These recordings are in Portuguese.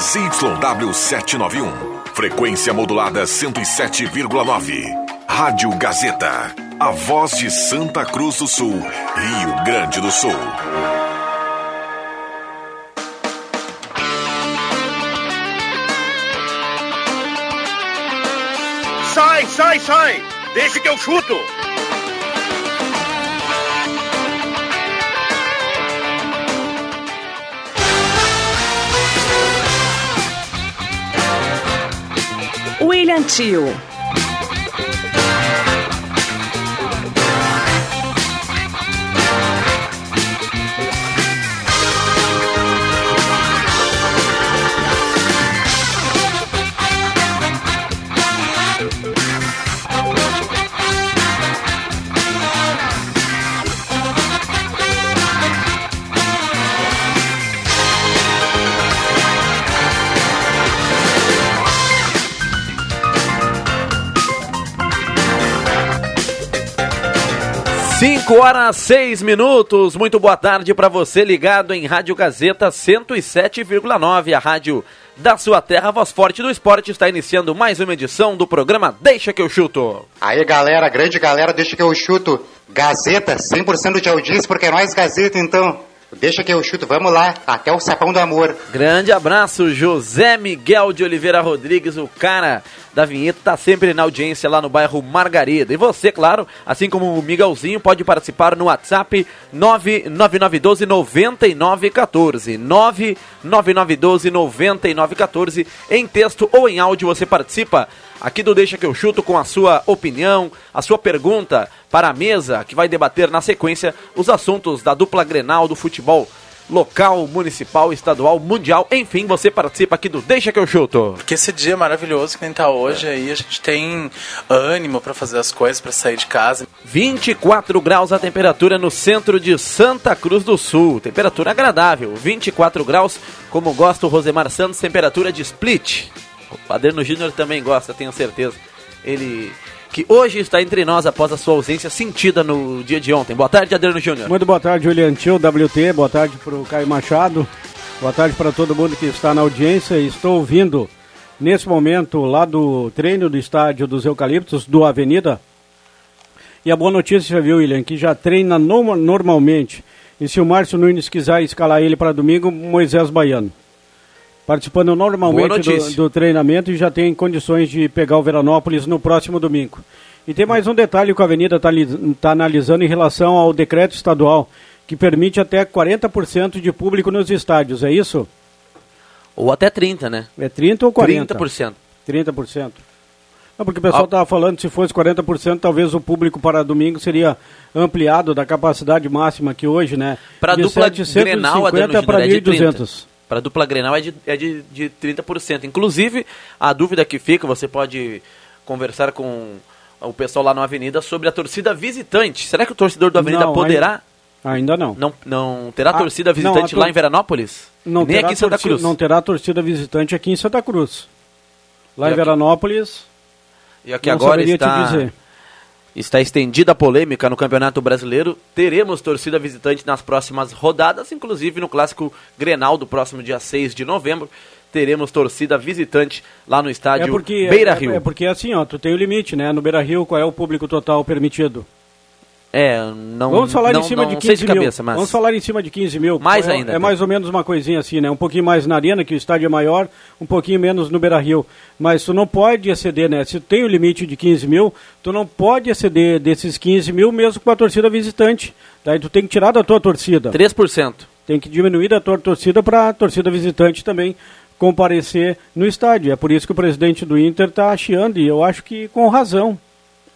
ZYW 791. Frequência modulada 107,9. Rádio Gazeta. A voz de Santa Cruz do Sul, Rio Grande do Sul. Sai, sai, sai! Deixa que eu chuto! Brilhantil. 5 horas 6 minutos. Muito boa tarde para você ligado em Rádio Gazeta 107,9, a rádio da sua terra, a voz forte do esporte, está iniciando mais uma edição do programa Deixa que eu chuto. Aí, galera, grande galera, deixa que eu chuto. Gazeta, 100% de audiência, porque é mais Gazeta, então. Deixa que eu chuto, vamos lá, até o sapão do amor. Grande abraço, José Miguel de Oliveira Rodrigues, o cara da vinheta, tá sempre na audiência lá no bairro Margarida. E você, claro, assim como o Miguelzinho, pode participar no WhatsApp 99912 9914. 99912 9914. Em texto ou em áudio você participa aqui do Deixa que eu chuto com a sua opinião, a sua pergunta para a mesa que vai debater na sequência os assuntos da dupla Grenal do futebol local, municipal, estadual, mundial, enfim, você participa aqui do Deixa que eu chuto. Porque esse dia maravilhoso que nem tá hoje aí, a gente tem ânimo para fazer as coisas, para sair de casa. 24 graus a temperatura no centro de Santa Cruz do Sul. Temperatura agradável, 24 graus, como gosta o Rosemar Santos, temperatura de split. O Adriano Júnior também gosta, tenho certeza. Ele que hoje está entre nós após a sua ausência sentida no dia de ontem. Boa tarde, Adriano Júnior. Muito boa tarde, Julian Tio, WT. Boa tarde para o Caio Machado. Boa tarde para todo mundo que está na audiência. Estou ouvindo nesse momento lá do treino do estádio dos Eucaliptos, do Avenida. E a boa notícia, viu, William, que já treina no, normalmente. E se o Márcio Nunes quiser escalar ele para domingo, Moisés Baiano. Participando normalmente do, do, treinamento e já tem condições de pegar o Veranópolis no próximo domingo. E tem mais um detalhe que a Avenida está tá analisando em relação ao decreto estadual, que permite até 40% de público nos estádios, é isso? Ou até 30%, né? É 30% ou 40%? 30%. 30%. Não, porque o pessoal estava ah. falando que se fosse 40%, talvez o público para domingo seria ampliado da capacidade máxima que hoje, né? Para dupla Grenal, Adriano para 1.200. Para a dupla Grenal é de, é de, de 30%. Inclusive, a dúvida que fica, você pode conversar com o pessoal lá na Avenida sobre a torcida visitante. Será que o torcedor da Avenida não, poderá? Ainda, não. não. Não terá torcida visitante não, lá em Veranópolis? Não Nem aqui em Santa Cruz? Não terá torcida visitante aqui em Santa Cruz. Lá e em aqui? Veranópolis... E aqui agora está está estendida a polêmica no Campeonato Brasileiro. Teremos torcida visitante nas próximas rodadas, inclusive no clássico Grenal do próximo dia 6 de novembro. Teremos torcida visitante lá no estádio é porque, Beira Rio. É, é, porque assim, ó, tu tem o limite, né? No Beira Rio, qual é o público total permitido? É, não. Vamos falar não, em cima não, de 15 de mil. Cabeça, mas... Vamos falar em cima de 15 mil. Mais é, ainda. É mais ou menos uma coisinha assim, né? Um pouquinho mais na arena, que o estádio é maior, um pouquinho menos no Beira Rio. Mas tu não pode exceder, né? Se tu tem o limite de 15 mil, tu não pode exceder desses 15 mil mesmo com a torcida visitante. Daí tu tem que tirar da tua torcida. 3%. Tem que diminuir da tua torcida para a torcida visitante também comparecer no estádio. É por isso que o presidente do Inter está chiando, e eu acho que com razão.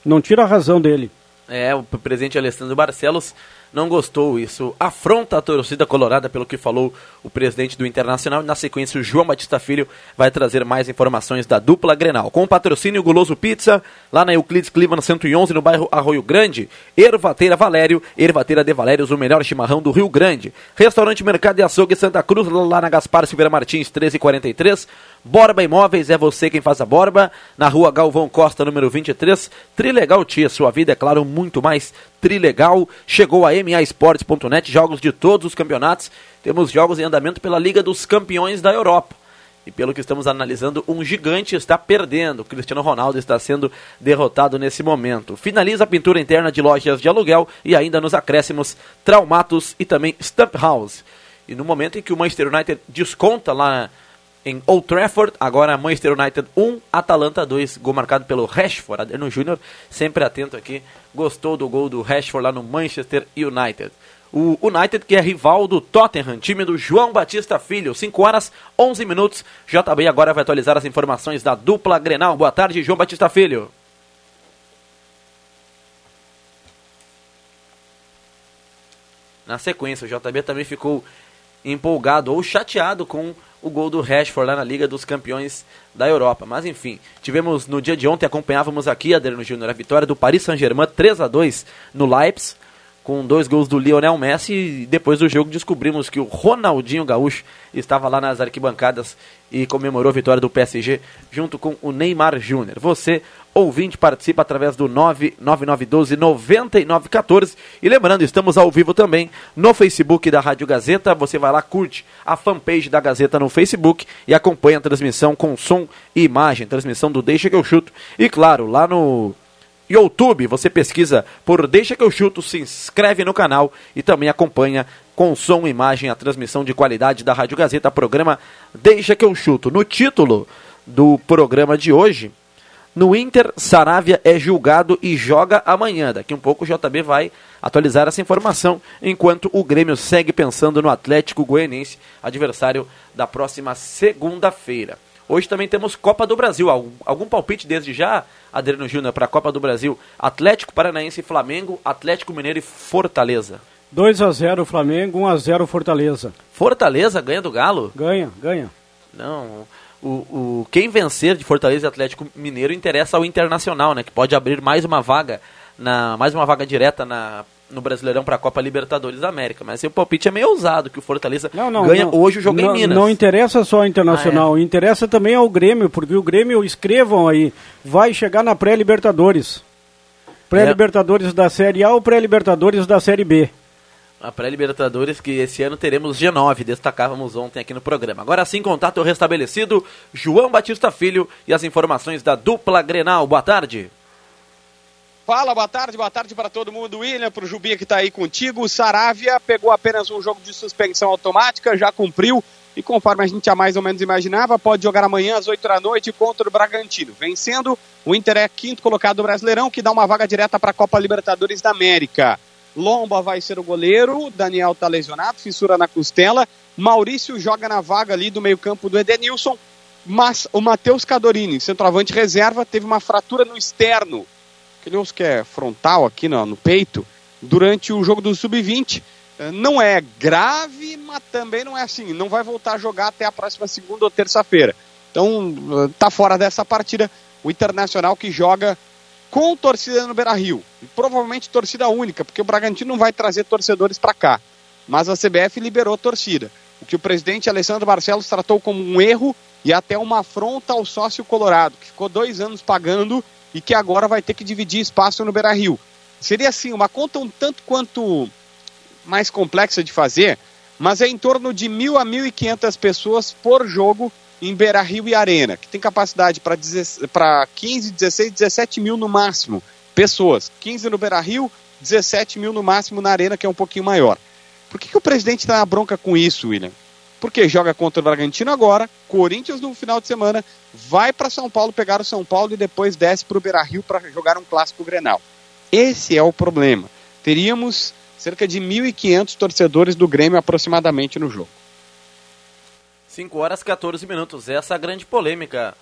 Não tira a razão dele. É, o presidente Alessandro Barcelos não gostou. Isso afronta a torcida colorada, pelo que falou o presidente do Internacional. Na sequência, o João Batista Filho vai trazer mais informações da dupla Grenal. Com o patrocínio Guloso Pizza, lá na Euclides Clima, no 111, no bairro Arroio Grande. Ervateira Valério, Ervateira de Valérios, o melhor chimarrão do Rio Grande. Restaurante Mercado de Açougue Santa Cruz, lá na Gaspar Silveira Martins, 1343. Borba Imóveis, é você quem faz a borba. Na rua Galvão Costa, número 23. Trilegal Tia, sua vida, é claro, muito mais trilegal. Chegou a MAEsportes.net, jogos de todos os campeonatos. Temos jogos em andamento pela Liga dos Campeões da Europa. E pelo que estamos analisando, um gigante está perdendo. O Cristiano Ronaldo está sendo derrotado nesse momento. Finaliza a pintura interna de lojas de aluguel e ainda nos acréscimos Traumatos e também Stump House. E no momento em que o Manchester United desconta lá em Old Trafford, agora Manchester United 1, Atalanta 2, gol marcado pelo Rashford, Adriano Júnior, sempre atento aqui, gostou do gol do Rashford lá no Manchester United. O United, que é rival do Tottenham, time do João Batista Filho. 5 horas, 11 minutos. JB agora vai atualizar as informações da dupla Grenal. Boa tarde, João Batista Filho. Na sequência, o JB também ficou empolgado ou chateado com o gol do Rashford lá na Liga dos Campeões da Europa. Mas enfim, tivemos no dia de ontem, acompanhávamos aqui, Adriano Júnior, a vitória do Paris Saint-Germain 3 a 2 no Leipzig com dois gols do Lionel Messi. E depois do jogo descobrimos que o Ronaldinho Gaúcho estava lá nas arquibancadas e comemorou a vitória do PSG junto com o Neymar Júnior. Você, ouvinte, participa através do 99912-9914. E lembrando, estamos ao vivo também no Facebook da Rádio Gazeta. Você vai lá, curte a fanpage da Gazeta no Facebook e acompanha a transmissão com som e imagem. Transmissão do Deixa que eu chuto. E claro, lá no YouTube, você pesquisa por Deixa que eu chuto, se inscreve no canal e também acompanha com som e imagem a transmissão de qualidade da Rádio Gazeta, programa Deixa que eu chuto. No título do programa de hoje, no Inter, Saravia é julgado e joga amanhã. Daqui um pouco o JB vai atualizar essa informação, enquanto o Grêmio segue pensando no Atlético Goianiense, adversário da próxima segunda-feira. Hoje também temos Copa do Brasil. Algum, algum palpite desde já, Adriano Júnior, para a Copa do Brasil? Atlético Paranaense e Flamengo, Atlético Mineiro e Fortaleza. 2 a 0 Flamengo, 1 a 0 Fortaleza. Fortaleza ganha do Galo? Ganha, ganha. Não, o, o, quem vencer de Fortaleza e Atlético Mineiro interessa ao Internacional, né? Que pode abrir mais uma vaga, na, mais uma vaga direta na no Brasileirão para a Copa Libertadores da América. Mas o palpite é meio ousado que o Fortaleza não, não, ganha não, hoje o jogo em Minas. Não interessa só ao Internacional, ah, é. interessa também ao Grêmio, porque o Grêmio, escrevam aí, vai chegar na pré-Libertadores. Pré-Libertadores é. da Série A ou pré-Libertadores da Série B. A pré-Libertadores que esse ano teremos G9, destacávamos ontem aqui no programa. Agora sim, contato restabelecido, João Batista Filho e as informações da dupla Grenal. Boa tarde. Fala, boa tarde, boa tarde para todo mundo. William, para o Jubinha que está aí contigo. O Saravia pegou apenas um jogo de suspensão automática, já cumpriu e conforme a gente já mais ou menos imaginava, pode jogar amanhã às 8 da noite contra o Bragantino. Vencendo, o Inter é quinto colocado do Brasileirão, que dá uma vaga direta para a Copa Libertadores da América. Lomba vai ser o goleiro, Daniel está lesionado, fissura na costela. Maurício joga na vaga ali do meio-campo do Edenilson, mas o Matheus Cadorini, centroavante reserva, teve uma fratura no externo aquele osso que é frontal aqui no, no peito, durante o jogo do Sub-20. Eh, não é grave, mas também não é assim. Não vai voltar a jogar até a próxima segunda ou terça-feira. Então, eh, tá fora dessa partida o Internacional que joga com torcida no Beira Rio. E provavelmente torcida única, porque o Bragantino não vai trazer torcedores para cá. Mas a CBF liberou torcida. O que o presidente Alessandro Barcelos tratou como um erro e até uma afronta ao sócio colorado, que ficou dois anos pagando e que agora vai ter que dividir espaço no Beira Rio. Seria assim, uma conta um tanto quanto mais complexa de fazer, mas é em torno de mil a mil e quinhentas pessoas por jogo em Beira Rio e Arena, que tem capacidade para 15, 16, 17 mil no máximo pessoas. 15 no Beira Rio, 17 mil no máximo na Arena, que é um pouquinho maior. Por que, que o presidente está na bronca com isso, William? porque joga contra o Bragantino agora, Corinthians no final de semana, vai para São Paulo pegar o São Paulo e depois desce para o Beira Rio para jogar um clássico Grenal. Esse é o problema. Teríamos cerca de 1.500 torcedores do Grêmio aproximadamente no jogo. 5 horas 14 minutos. Essa é a grande polêmica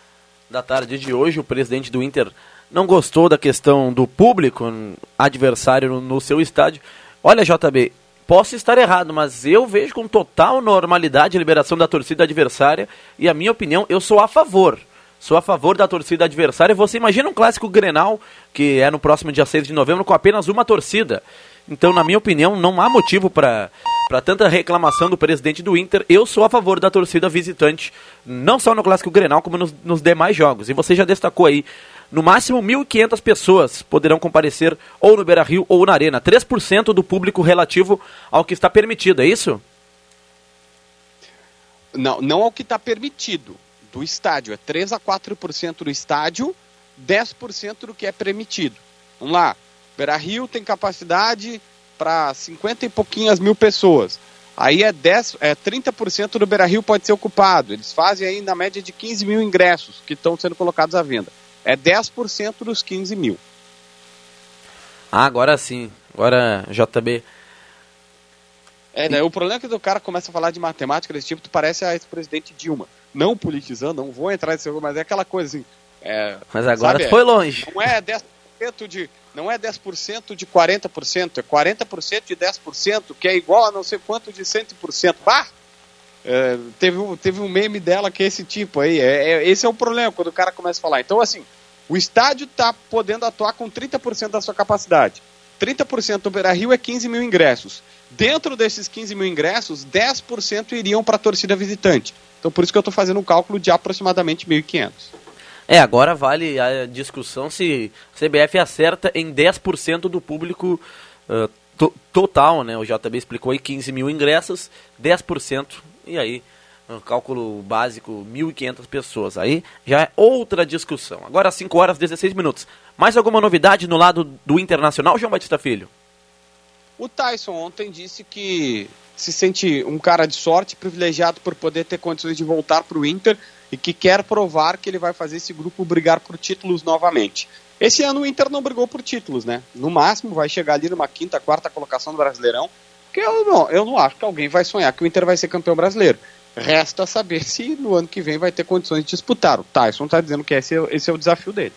da tarde de hoje. O presidente do Inter não gostou da questão do público adversário no, seu estádio. Olha, JB, Posso estar errado, mas eu vejo com total normalidade a liberação da torcida adversária e a minha opinião, eu sou a favor. Sou a favor da torcida adversária. Você imagina um clássico Grenal, que é no próximo dia 6 de novembro, com apenas uma torcida. Então, na minha opinião, não há motivo para para tanta reclamação do presidente do Inter, eu sou a favor da torcida visitante, não só no Clássico Grenal, como nos, nos demais jogos. E você já destacou aí no máximo 1.500 pessoas poderão comparecer ou no Beira Rio ou na Arena. 3% do público relativo ao que está permitido, é isso? Não, não ao que está permitido. do estádio. É 3 a 4% do estádio, 10% do que é permitido. Vamos lá. Beira Rio tem capacidade para 50 e pouquinhas mil pessoas. Aí é, 10, é 30% do Beira Rio pode ser ocupado. Eles fazem aí na média de 15 mil ingressos que estão sendo colocados à venda. É 10% dos 15 mil. Ah, agora sim. Agora, JB. É, né? O problema é que o cara começa a falar de matemática desse tipo, tu parece a ex-presidente Dilma. Não politizando, não vou entrar nesse jogo, mas é aquela coisa assim. É, Mas agora sabe, foi longe. Não é 10% de. Não é 10% de 40%, é 40% de 10%, que é igual a não sei quanto de 100%. Bah! É, teve, um- teve um meme dela que é esse tipo aí. É, é- esse é o problema quando o cara começa a falar. Então, assim, o estádio está podendo atuar com 30% da sua capacidade. 30% do Beira Rio é 15 mil ingressos. Dentro desses 15 mil ingressos, 10% iriam para a torcida visitante. Então, por isso que eu estou fazendo um cálculo de aproximadamente 1.500. É, agora vale a discussão se a CBF acerta em 10% do público ah, to- total, né? O JB explicou aí 15 mil ingressos, 10%, e aí, um cálculo básico, 1.500 pessoas. Aí já é outra discussão. Agora 5 horas e 16 minutos. Mais alguma novidade no lado do Internacional, João Batista Filho? O Tyson ontem disse que se sente um cara de sorte, privilegiado por poder ter condições de voltar para o Inter e que quer provar que ele vai fazer esse grupo brigar por títulos novamente. Esse ano o Inter não brigou por títulos, né? No máximo vai chegar ali numa quinta, quarta colocação do Brasileirão, que eu não, eu não acho que alguém vai sonhar que o Inter vai ser campeão brasileiro. Resta saber se no ano que vem vai ter condições de disputar. O Tyson está dizendo que esse, é- esse é o desafio dele.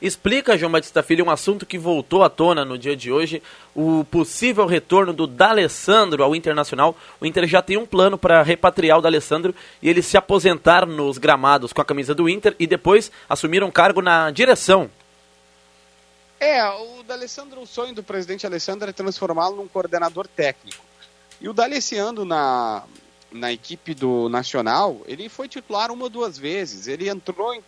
Explica, João Batista Filho, um assunto que voltou à tona no dia de hoje, o possível retorno do D'Alessandro ao Internacional. O Inter já tem um plano para repatriar o D'Alessandro e ele se aposentar nos gramados com a camisa do Inter e depois assumir um cargo na direção. É, o D'Alessandro, o sonho do presidente Alessandro é transformá-lo num coordenador técnico. E o D'Alessandro na, na equipe do Nacional, ele foi titular uma ou duas vezes. Ele entrou em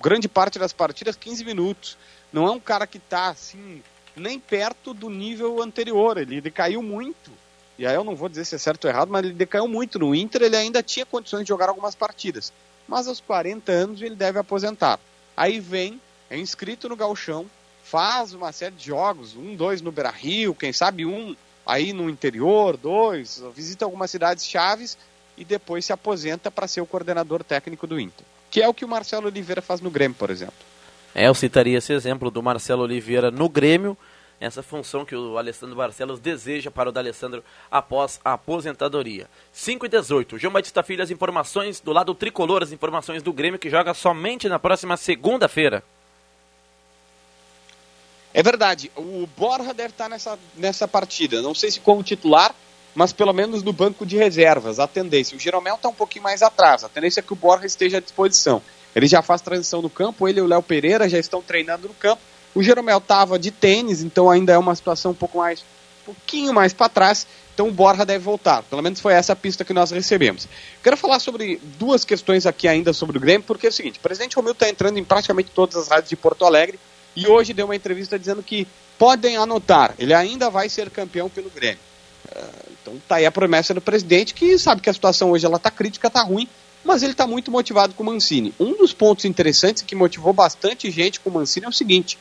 grande parte das partidas 15 minutos. Não é um cara que está assim, nem perto do nível anterior. Ele decaiu muito. E aí eu não vou dizer se é certo ou errado, mas ele decaiu muito. No Inter ele ainda tinha condições de jogar algumas partidas. Mas aos 40 anos ele deve aposentar. Aí vem, é inscrito no Galchão, faz uma série de jogos, um, dois no Beira Rio, quem sabe um aí no interior, dois, visita algumas cidades chaves e depois se aposenta para ser o coordenador técnico do Inter. Que é o que o Marcelo Oliveira faz no Grêmio, por exemplo. É, eu citaria esse exemplo do Marcelo Oliveira no Grêmio, essa função que o Alessandro Barcelos deseja para o D'Alessandro após a aposentadoria. 5 e 18. João Batista Filho, as informações do lado tricolor, as informações do Grêmio que joga somente na próxima segunda-feira. É verdade, o Borja deve estar nessa, nessa partida. Não sei se como titular, mas pelo menos no banco de reservas, a tendência. O Jeromel está um pouquinho mais atrás, a tendência é que o Borja esteja à disposição. Ele já faz transição no campo, ele e o Léo Pereira já estão treinando no campo. O Jeromel estava de tênis, então ainda é uma situação um pouco mais, um pouquinho mais para trás. Então o Borja deve voltar. Pelo menos foi essa a pista que nós recebemos. Quero falar sobre duas questões aqui ainda sobre o Grêmio, porque é o seguinte: o presidente Romildo está entrando em praticamente todas as rádios de Porto Alegre e hoje deu uma entrevista dizendo que podem anotar, ele ainda vai ser campeão pelo Grêmio. Uh, então tá aí a promessa do presidente, que sabe que a situação hoje ela tá crítica, tá ruim, mas ele está muito motivado com o Mancini. Um dos pontos interessantes que motivou bastante gente com o Mancini é o seguinte: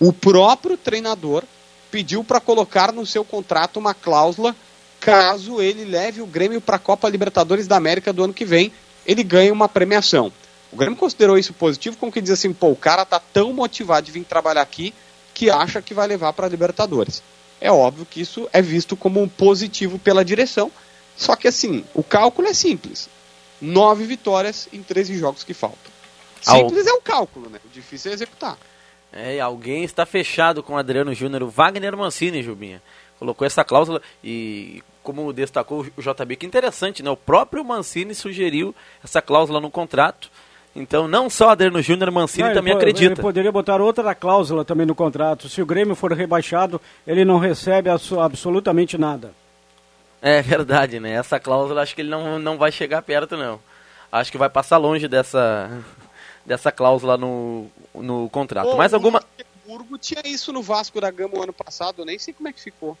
o próprio treinador pediu para colocar no seu contrato uma cláusula caso ele leve o Grêmio para a Copa Libertadores da América do ano que vem, ele ganha uma premiação. O Grêmio considerou isso positivo, como que diz assim, pô, o cara tá tão motivado de vir trabalhar aqui que acha que vai levar para a Libertadores. É óbvio que isso é visto como um positivo pela direção, só que assim, o cálculo é simples. Nove vitórias em 13 jogos que faltam. Simples é o cálculo, né? O difícil é executar. É, alguém está fechado com o Adriano Júnior, o Wagner Mancini, Jubinha. Colocou essa cláusula e, como destacou o JB, que interessante, né? O próprio Mancini sugeriu essa cláusula no contrato. Então, não só Adriano Júnior, Mancini Não, também ele, acredita. Ele poderia botar outra cláusula também no contrato. Se o Grêmio for rebaixado, ele não recebe abso- absolutamente nada. É verdade, né? Essa cláusula acho que ele não, não vai chegar perto, não. Acho que vai passar longe dessa, dessa cláusula no, no contrato. Pô, Mais alguma. O Luxemburgo tinha isso no Vasco da Gama o ano passado, eu nem sei como é que ficou.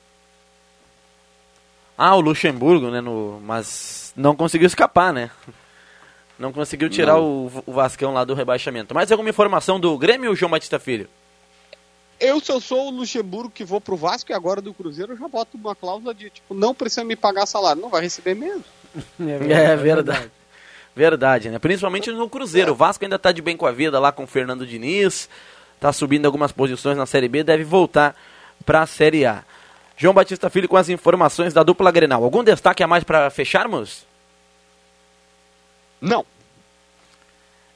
Ah, o Luxemburgo, né? No... Mas não conseguiu escapar, né? Não conseguiu tirar o, o Vascão lá do rebaixamento. Mais alguma informação do Grêmio, João Batista Filho? Eu, se eu sou o Luxemburgo que vou pro Vasco e agora do Cruzeiro, eu já boto uma cláusula de, tipo, não precisa me pagar salário. Não vai receber mesmo. É verdade. Verdade, né? Principalmente no Cruzeiro. O Vasco ainda tá de bem com a vida lá com o Fernando Diniz. Tá subindo algumas posições na Série B, deve voltar para a Série A. João Batista Filho com as informações da dupla Grenal. Algum destaque a mais para fecharmos? Não.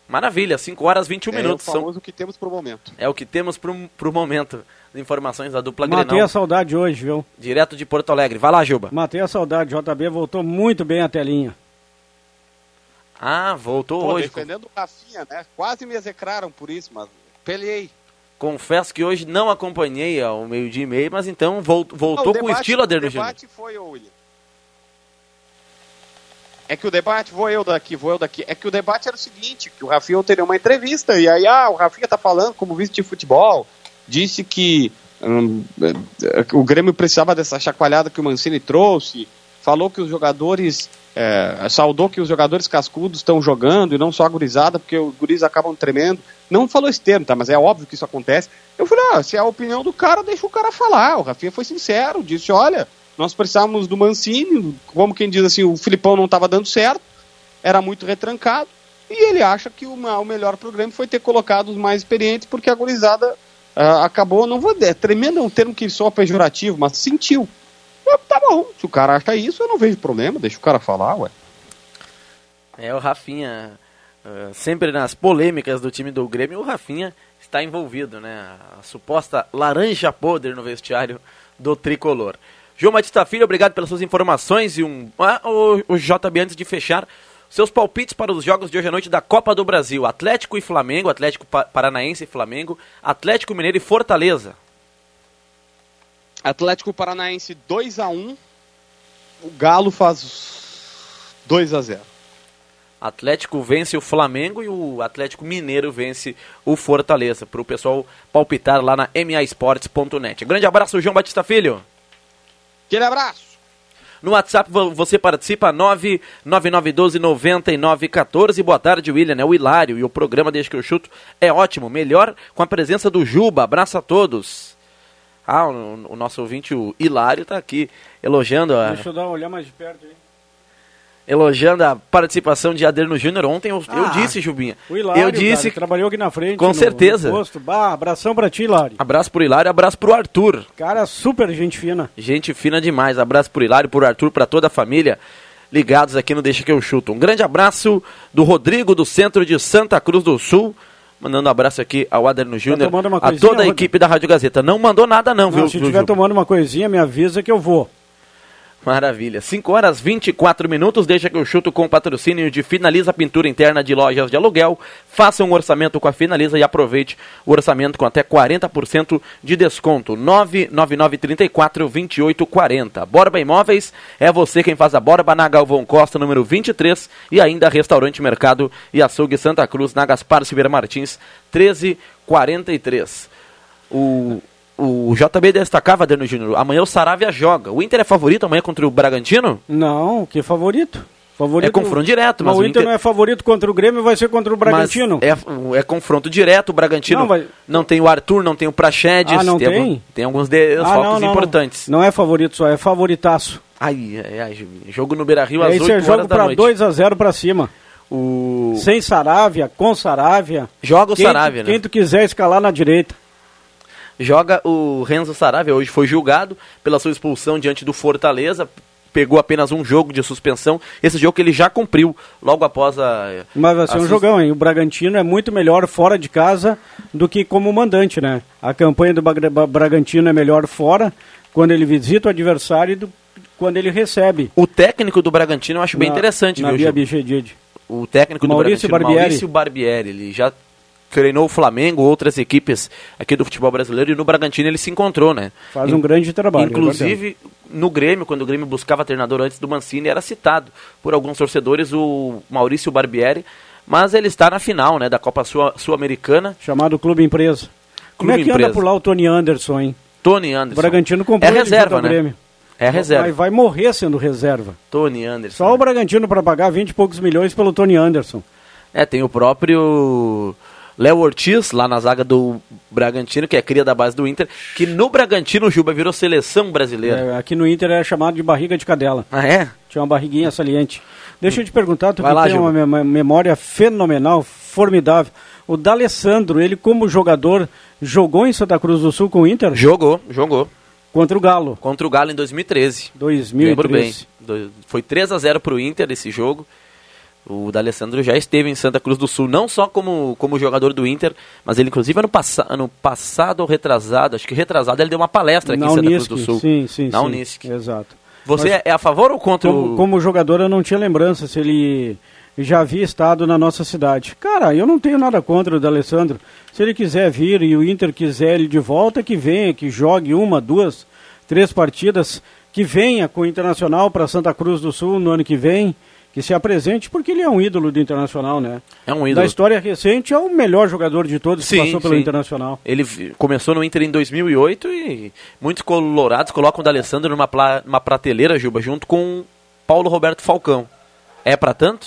Maravilha, 5 horas 21 é minutos. o famoso que temos pro momento. É o que temos pro, pro momento. As informações da dupla Matei Grenal. a saudade hoje, viu? Direto de Porto Alegre. Vai lá, Juba. Matei a saudade. JB voltou muito bem a telinha. Ah, voltou Pô, hoje. defendendo o Rafinha, né? Quase me execraram por isso, mas peleei. Confesso que hoje não acompanhei ao meio-dia e meio, mas então vol- voltou Não, o com o debate- estilo Aderno O debate foi, ô William. É que o debate, vou eu daqui, vou eu daqui. É que o debate era o seguinte, que o Rafinha teria uma entrevista, e aí, ah, o Rafinha tá falando como vice de futebol, disse que hum, eh, o Grêmio precisava dessa chacoalhada que o Mancini trouxe, falou que os jogadores, eh, saudou que os jogadores cascudos estão jogando e não só a gurizada, porque os guris acabam tremendo. Não falou esse termo, tá? Mas é óbvio que isso acontece. Eu falei, ah, se é a opinião do cara, deixa o cara falar. O Rafinha foi sincero, disse, olha, nós precisávamos do Mancini, como quem diz assim, o Filipão não estava dando certo, era muito retrancado, e ele acha que uma- o melhor programa foi ter colocado os mais experientes, porque a gurizada ah, acabou, não vou dizer, tremendo é um termo que soa pejorativo, mas sentiu. Eu, tá bom, se o cara acha isso, eu não vejo problema, deixa o cara falar, ué. É, o Rafinha, eh, sempre nas polêmicas do time do Grêmio, o Rafinha está envolvido, né? A suposta laranja podre no vestiário do tricolor. João Batista Filho, obrigado pelas suas informações e um. Ah, o, o JB, antes de fechar, seus palpites para os jogos de hoje à noite da Copa do Brasil: Atlético e Flamengo, Atlético Pa- Paranaense e Flamengo, Atlético Mineiro e Fortaleza. Atlético Paranaense 2 a 1 o Galo faz 2 a 0 Atlético vence o Flamengo e o Atlético Mineiro vence o Fortaleza. Para o pessoal palpitar lá na maesportes.net. Grande abraço, João Batista Filho. Aquele abraço! No WhatsApp vo- você participa 999129914. Boa tarde, William. É o Hilário. E o programa Desde que eu chuto é ótimo. Melhor com a presença do Juba. Abraço a todos. Ah, o, o nosso ouvinte, o Hilário, está aqui elogiando a, Deixa eu dar uma olhar mais de perto aí. Elogiando a participação de Aderno Júnior. Ontem eu, eu Ah, disse, Jubinha. O Hilário, eu disse cara, trabalhou aqui na frente. Com no- certeza. No. Bah, abração pra ti, Hilário. Abraço pro Hilário, abraço pro Arthur. Cara, super gente fina. Gente fina demais. Abraço pro Hilário, pro Arthur, pra toda a família ligados aqui no Deixa que eu chuto. Um grande abraço do Rodrigo do centro de Santa Cruz do Sul. Mandando um abraço aqui ao Aderno Júnior, tomando uma a toda a equipe da Rádio Gazeta. Não mandou nada não, Não, viu, se viu, tiver Ju? tomando uma coisinha, me avisa que eu vou. Maravilha. 5 horas 24 minutos. Deixa que eu chuto com o patrocínio de Finaliza Pintura Interna de Lojas de Aluguel. Faça um orçamento com a Finaliza e aproveite o orçamento com até 40% de desconto. 999342840. Borba Imóveis é você quem faz a Borba na Galvão Costa, número 23. E ainda Restaurante Mercado e Açougue Santa Cruz, na Gaspar Silveira Martins, 1343. O, o JB destacava, Adriano Júnior, amanhã o Saravia joga. O Inter é favorito amanhã contra o Bragantino? Não, que favorito. favorito É confronto direto, mas o o Inter Inter- não é favorito contra o Grêmio, vai ser contra o Bragantino. É, é confronto direto, o Bragantino Não, não, vai- tem o Arthur, não tem o Praxedes. Ah, não tem? algum- tem alguns desfalques importantes. Não, não é favorito só, é favoritaço. Ai, ai, ai, jogo no Beira-Rio às Esse 8 é jogo horas da pra noite. 2 a 0 pra cima. O... Sem Saravia, com Saravia. Joga o Quem, Saravia, né? quem tu quiser escalar na direita. Joga o Renzo Saravia, hoje foi julgado pela sua expulsão diante do Fortaleza. Pegou apenas um jogo de suspensão. Esse jogo que ele já cumpriu logo após a. Mas vai ser um jogão, hein? O Bragantino é muito melhor fora de casa do que como mandante, né? A campanha do Bragantino é melhor fora, quando ele visita o adversário, do quando ele recebe. O técnico do Bragantino eu acho bem na- interessante, na viu? Bichedid. O técnico Maurício do Bragantino, Barbieri. Maurício Barbieri. Ele já treinou o Flamengo, outras equipes aqui do futebol brasileiro, e no Bragantino ele se encontrou, né? Faz um grande trabalho. é Inclusive, no Grêmio, quando o Grêmio buscava treinador antes do Mancini, era citado por alguns torcedores o Maurício Barbieri, mas ele está na final, né, da Copa Sul- Sul-Americana. Chamado Clube Empresa. Como Clube é que Empresa. anda por lá o Tony Anderson, hein? Tony O Anderson. Bragantino comprou é reserva, né? Grêmio. É reserva. Vai, vai morrer sendo reserva. Tony Anderson. Só o Bragantino para pagar 20 e poucos milhões pelo Tony Anderson. É, tem o próprio Léo Ortiz, lá na zaga do Bragantino, que é cria da base do Inter, que no Bragantino o Juba virou seleção brasileira. É, aqui no Inter é chamado de barriga de cadela. Ah, é? Tinha uma barriguinha saliente. Deixa eu te perguntar, tu Vai que lá, tem Gil. uma mem- memória fenomenal, formidável. O D'Alessandro, ele como jogador, jogou em Santa Cruz do Sul com o Inter Jogou, jogou. contra o Galo, Contra o Galo em 2013. 2013. Lembro bem. Foi 3 a 0 pro Inter esse jogo. O D'Alessandro já esteve em Santa Cruz do Sul, não só como, como jogador do Inter, mas ele inclusive ano, passa, ano passado ou retrasado, acho que retrasado, ele deu uma palestra aqui Na em Santa Unisc, Cruz do Sul. sim, sim, Na sim. Exato. Você Mas- é- é a favor ou contra Como, o... como jogador, eu não tinha lembrança se ele já havia estado na nossa cidade. Cara, eu não tenho nada contra o D'Alessandro. Se ele quiser vir e o Inter quiser ele de volta, que venha, que jogue uma, duas, três partidas, que venha com o Internacional para Santa Cruz do Sul no ano que vem, que se apresente, porque ele é um ídolo do Internacional, né? É um Da ídolo. história recente, é o melhor jogador de todos que Sim, passou pelo sim. Internacional. Ele começou no Inter em 2008 e muitos colorados colocam o D'Alessandro numa, numa prateleira, Juba, junto com Paulo Roberto Falcão. É pra tanto?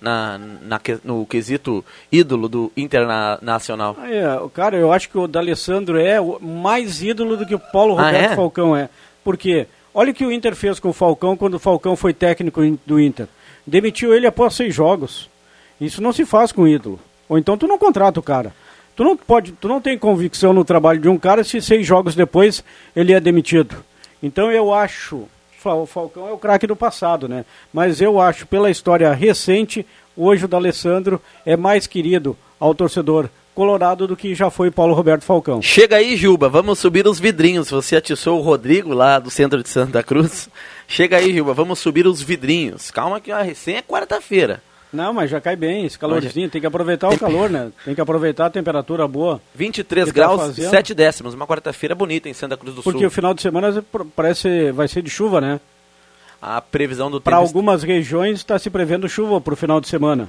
Na, na que- no quesito ídolo do Internacional. Ah, é, cara, eu acho que o D'Alessandro é mais ídolo do que o Paulo Ah, Roberto é? Falcão é. Por quê? Olha o que o Inter fez com o Falcão quando o Falcão foi técnico do Inter. Demitiu ele após seis jogos. Isso não se faz com ídolo. Ou então tu não contrata o cara. Tu não pode, tu não tem convicção no trabalho de um cara se seis jogos depois ele é demitido. Então eu acho, o Falcão é o craque do passado, né? Mas eu acho, pela história recente, hoje o D'Alessandro é mais querido ao torcedor colorado do que já foi Paulo Roberto Falcão. Chega aí, Juba, vamos subir os vidrinhos. Você atiçou o Rodrigo lá do centro de Santa Cruz. Chega aí, Juba, vamos subir os vidrinhos. Calma que a recém é quarta-feira. Não, mas já cai bem, esse calorzinho, tem que aproveitar o calor, né? Tem que aproveitar a temperatura boa. 23 Que tá graus, fazendo? 7 décimos. Uma quarta-feira bonita em Santa Cruz do Porque Sul. o final de semana parece vai ser de chuva, né? A previsão do Para tempo algumas regiões está se prevendo chuva para o final de semana.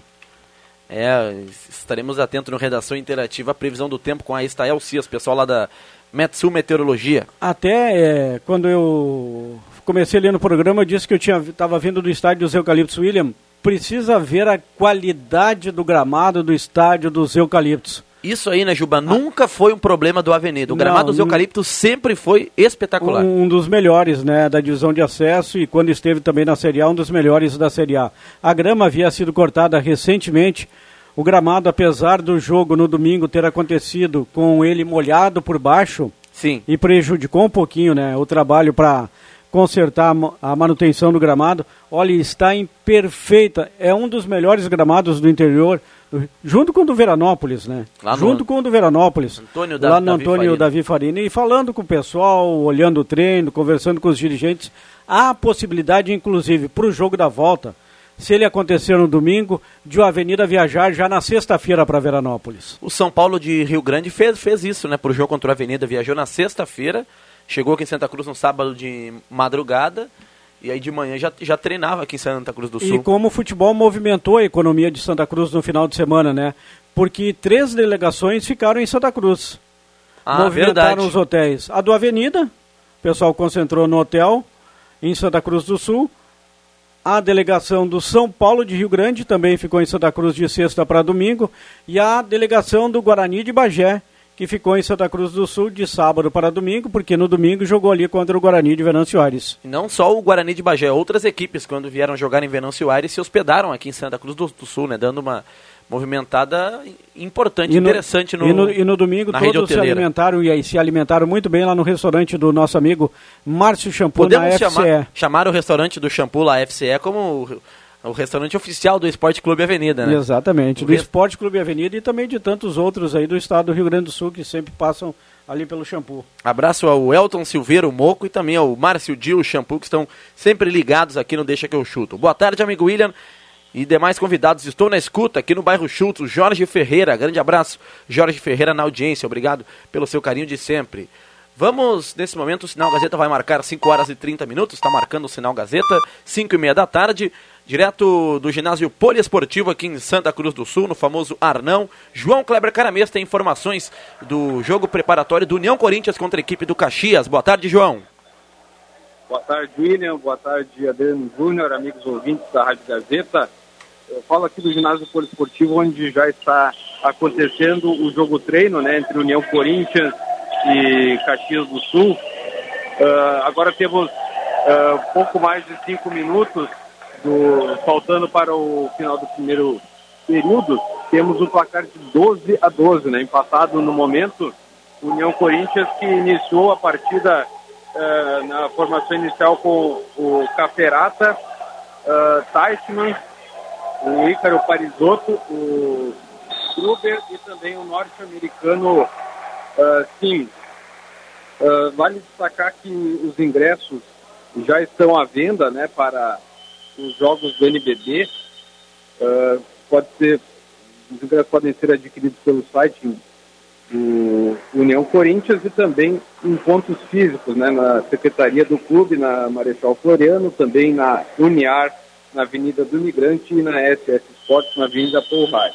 É, estaremos atentos no Redação Interativa, a previsão do tempo com a Estael Cias, pessoal lá da Metsul Meteorologia. Até é, quando eu comecei a ler no programa, eu disse que eu estava vindo do estádio dos Eucaliptos William. Precisa ver a qualidade do gramado do estádio dos Eucaliptos. Isso aí, né, Juba? Nunca foi um problema do Avenida. O gramado Não, dos Eucaliptos sempre foi espetacular. Um, um dos melhores né, da divisão de acesso e quando esteve também na Série A, um dos melhores da Série A. A grama havia sido cortada recentemente. O gramado, apesar do jogo no domingo ter acontecido com ele molhado por baixo, Sim. e prejudicou um pouquinho né, o trabalho para consertar a ma- a manutenção do gramado. Olha, está em perfeita. É um dos melhores gramados do interior, junto com o do Veranópolis, né? Lá no- junto com o do Veranópolis. Antônio Da- lá no Davi Antônio Farina. Davi Farina. E falando com o pessoal, olhando o treino, conversando com os dirigentes, há a possibilidade, inclusive, para o jogo da volta, se ele acontecer no domingo, de o Avenida viajar já na sexta-feira para Veranópolis. O São Paulo de Rio Grande fez, fez isso, né? Pro jogo contra o Avenida. Viajou na sexta-feira, chegou aqui em Santa Cruz no sábado de madrugada. E aí de manhã já, já treinava aqui em Santa Cruz do E Sul. como o futebol movimentou a economia de Santa Cruz no final de semana, né? Porque três delegações ficaram em Santa Cruz. Ah, Movimentaram verdade. os hotéis. A do Avenida, o pessoal concentrou no hotel em Santa Cruz do Sul. A delegação do São Paulo de Rio Grande também ficou em Santa Cruz de sexta para domingo. E a delegação do Guarani de Bagé, que ficou em Santa Cruz do Sul de sábado para domingo, porque no domingo jogou ali contra o Guarani de Venâncio Aires. E não só o Guarani de Bagé, outras equipes, quando vieram jogar em Venâncio Aires, se hospedaram aqui em Santa Cruz do, do Sul, né? Dando uma movimentada importante, interessante no, e no, e no domingo todos se alimentaram e aí se alimentaram muito bem lá no restaurante do nosso amigo Márcio Shampoo Podemos na chamar, FCE. chamar o restaurante do Shampoo lá, FCE, como o, restaurante oficial do Esporte Clube Avenida, né? Exatamente, O do Esporte Clube Avenida e também de tantos outros aí do estado do Rio Grande do Sul que sempre passam ali pelo Shampoo. Abraço ao Elton Silveira, o Moco, e também ao Márcio Dil, o Shampoo, que estão sempre ligados aqui no Deixa Que Eu Chuto. Boa tarde, amigo William e demais convidados. Estou na escuta aqui no bairro Chuto, Jorge Ferreira. Grande abraço, Jorge Ferreira na audiência. Obrigado pelo seu carinho de sempre. Vamos, nesse momento, o Sinal Gazeta vai marcar 5 horas e 30 minutos. Está marcando o Sinal Gazeta, 5 e meia da tarde. Direto do ginásio poliesportivo aqui em Santa Cruz do Sul, no famoso Arnão. João Kleber Caramês tem informações do jogo preparatório do União Corinthians contra a equipe do Caxias. Boa tarde, João. Boa tarde, William. Boa tarde, Adriano Júnior, amigos ouvintes da Rádio Gazeta. Eu falo aqui do ginásio poliesportivo, onde já está acontecendo o jogo treino né, entre União Corinthians e Caxias do Sul. Uh, agora temos uh, pouco mais de cinco minutos, do, faltando para o final do primeiro período. Temos um placar de 12 a 12, né, empatado no momento. União Corinthians que iniciou a partida uh, na formação inicial com o Caferata, uh, o Ícaro Parisotto, o Gruber e também o norte-americano uh, Sim. Uh, vale destacar que os ingressos já estão à venda né, para os jogos do NBB. Uh, pode ser, os ingressos podem ser adquiridos pelo site do União Corinthians e também em pontos físicos, né, na Secretaria do Clube, na Marechal Floriano, também na Uniar, na Avenida do Migrante e na SS Sports, na Avenida Polrai.